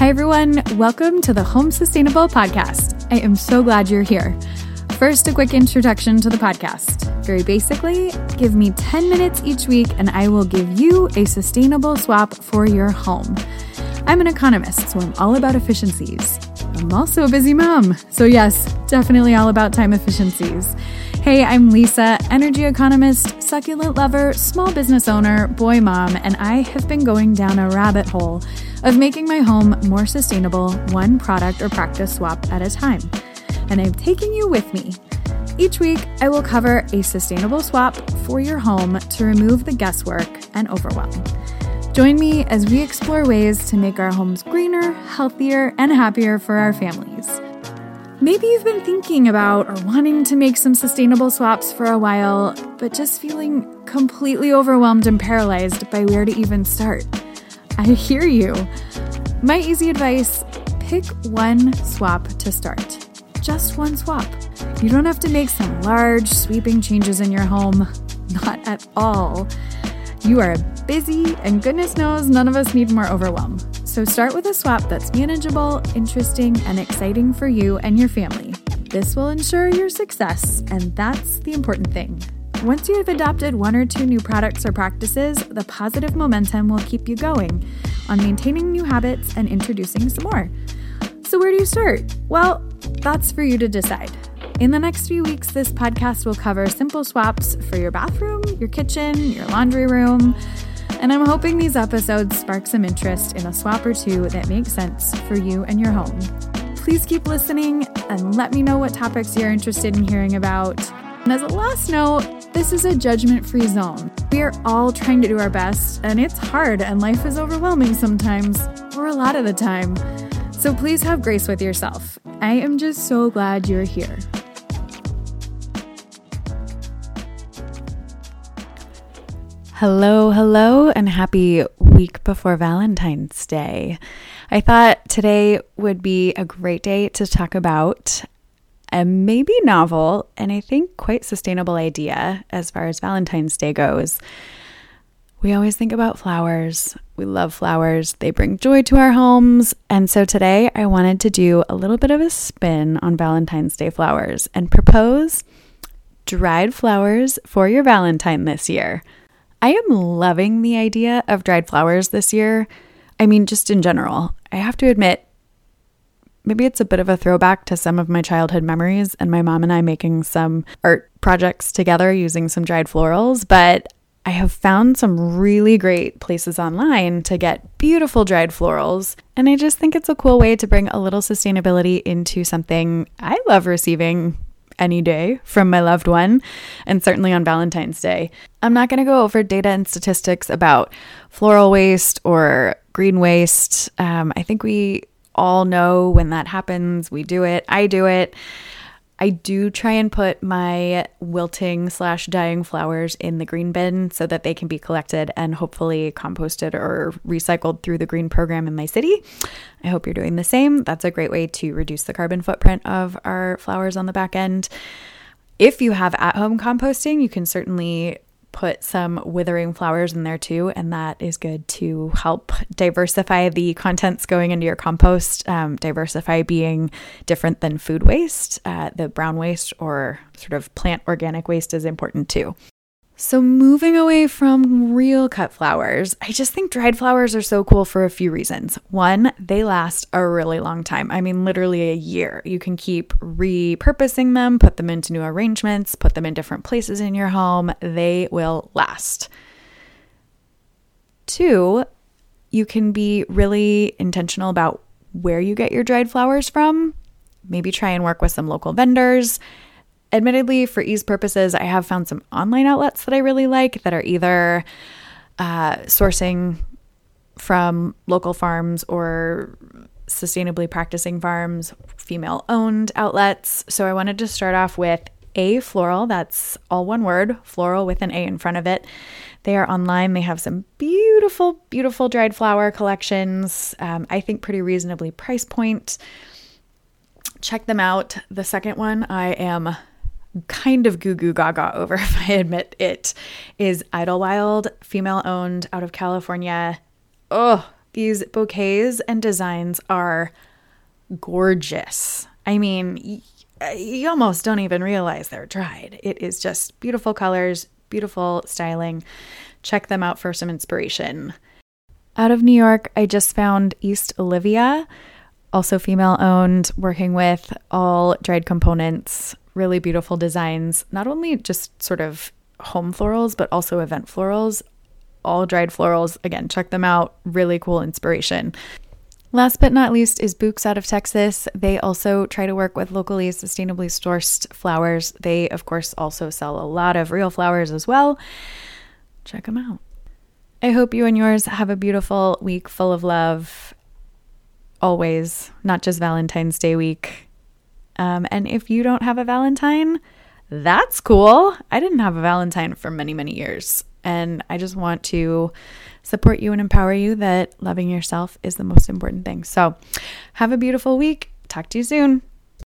Hi, everyone. Welcome to the Home Sustainable Podcast. I am so glad you're here. First, a quick introduction to the podcast. Very basically, give me 10 minutes each week and I will give you a sustainable swap for your home. I'm an economist, so I'm all about efficiencies. I'm also a busy mom, so yes, definitely all about time efficiencies. Hey, I'm Lisa, energy economist, succulent lover, small business owner, boy mom, and I have been going down a rabbit hole of making my home more sustainable, one product or practice swap at a time. And I'm taking you with me. Each week, I will cover a sustainable swap for your home to remove the guesswork and overwhelm. Join me as we explore ways to make our homes greener, healthier, and happier for our families. Maybe you've been thinking about or wanting to make some sustainable swaps for a while, but just feeling completely overwhelmed and paralyzed by where to even start. I hear you. My easy advice pick one swap to start. Just one swap. You don't have to make some large, sweeping changes in your home. Not at all. You are busy, and goodness knows none of us need more overwhelm. So start with a swap that's manageable, interesting, and exciting for you and your family. This will ensure your success, and that's the important thing. Once you have adopted one or two new products or practices, the positive momentum will keep you going on maintaining new habits and introducing some more. So, where do you start? Well, that's for you to decide. In the next few weeks, this podcast will cover simple swaps for your bathroom, your kitchen, your laundry room. And I'm hoping these episodes spark some interest in a swap or two that makes sense for you and your home. Please keep listening and let me know what topics you're interested in hearing about. And as a last note, this is a judgment free zone. We are all trying to do our best, and it's hard, and life is overwhelming sometimes, or a lot of the time. So please have grace with yourself. I am just so glad you're here. Hello, hello, and happy week before Valentine's Day. I thought today would be a great day to talk about a maybe novel and I think quite sustainable idea as far as Valentine's Day goes. We always think about flowers. We love flowers. They bring joy to our homes. And so today I wanted to do a little bit of a spin on Valentine's Day flowers and propose dried flowers for your Valentine this year. I am loving the idea of dried flowers this year. I mean, just in general. I have to admit, maybe it's a bit of a throwback to some of my childhood memories and my mom and I making some art projects together using some dried florals, but I have found some really great places online to get beautiful dried florals. And I just think it's a cool way to bring a little sustainability into something I love receiving any day from my loved one, and certainly on Valentine's Day. I'm not going to go over data and statistics about floral waste or green waste. Um, I think we all know when that happens. We do it. I do it. I do try and put my wilting slash dying flowers in the green bin so that they can be collected and hopefully composted or recycled through the green program in my city. I hope you're doing the same. That's a great way to reduce the carbon footprint of our flowers on the back end. If you have at home composting, you can certainly put some withering flowers in there too, and that is good to help diversify the contents going into your compost. Um, diversify being different than food waste, uh, the brown waste or sort of plant organic waste is important too. So, moving away from real cut flowers, I just think dried flowers are so cool for a few reasons. One, they last a really long time. I mean, literally a year. You can keep repurposing them, put them into new arrangements, put them in different places in your home. They will last. Two, you can be really intentional about where you get your dried flowers from. Maybe try and work with some local vendors Admittedly, for ease purposes, I have found some online outlets that I really like that are either uh, sourcing from local farms or sustainably practicing farms, female owned outlets. So I wanted to start off with Afloral, that's all one word, floral with an A in front of it. They are online. They have some beautiful, beautiful dried flower collections. Um, I think pretty reasonably price point. Check them out. The second one I am kind of goo goo gaga over, if I admit it, is Idylwild, female owned out of California. Oh, These bouquets and designs are gorgeous. I mean, you almost don't even realize they're dried. It is just beautiful colors, beautiful styling. Check them out for some inspiration. Out of New York, I just found East Olivia, also female owned, working with all dried components, really beautiful designs, not only just sort of home florals, but also event florals. All dried florals. Again, check them out. Really cool inspiration. Last but not least is Bouqs out of Texas. They also try to work with locally sustainably sourced flowers. They, of course, also sell a lot of real flowers as well. Check them out. I hope you and yours have a beautiful week full of love. Always, not just Valentine's Day week. Um, and if you don't have a Valentine, that's cool. I didn't have a Valentine for many, many years. And I just want to support you and empower you that loving yourself is the most important thing. So, have a beautiful week. Talk to you soon.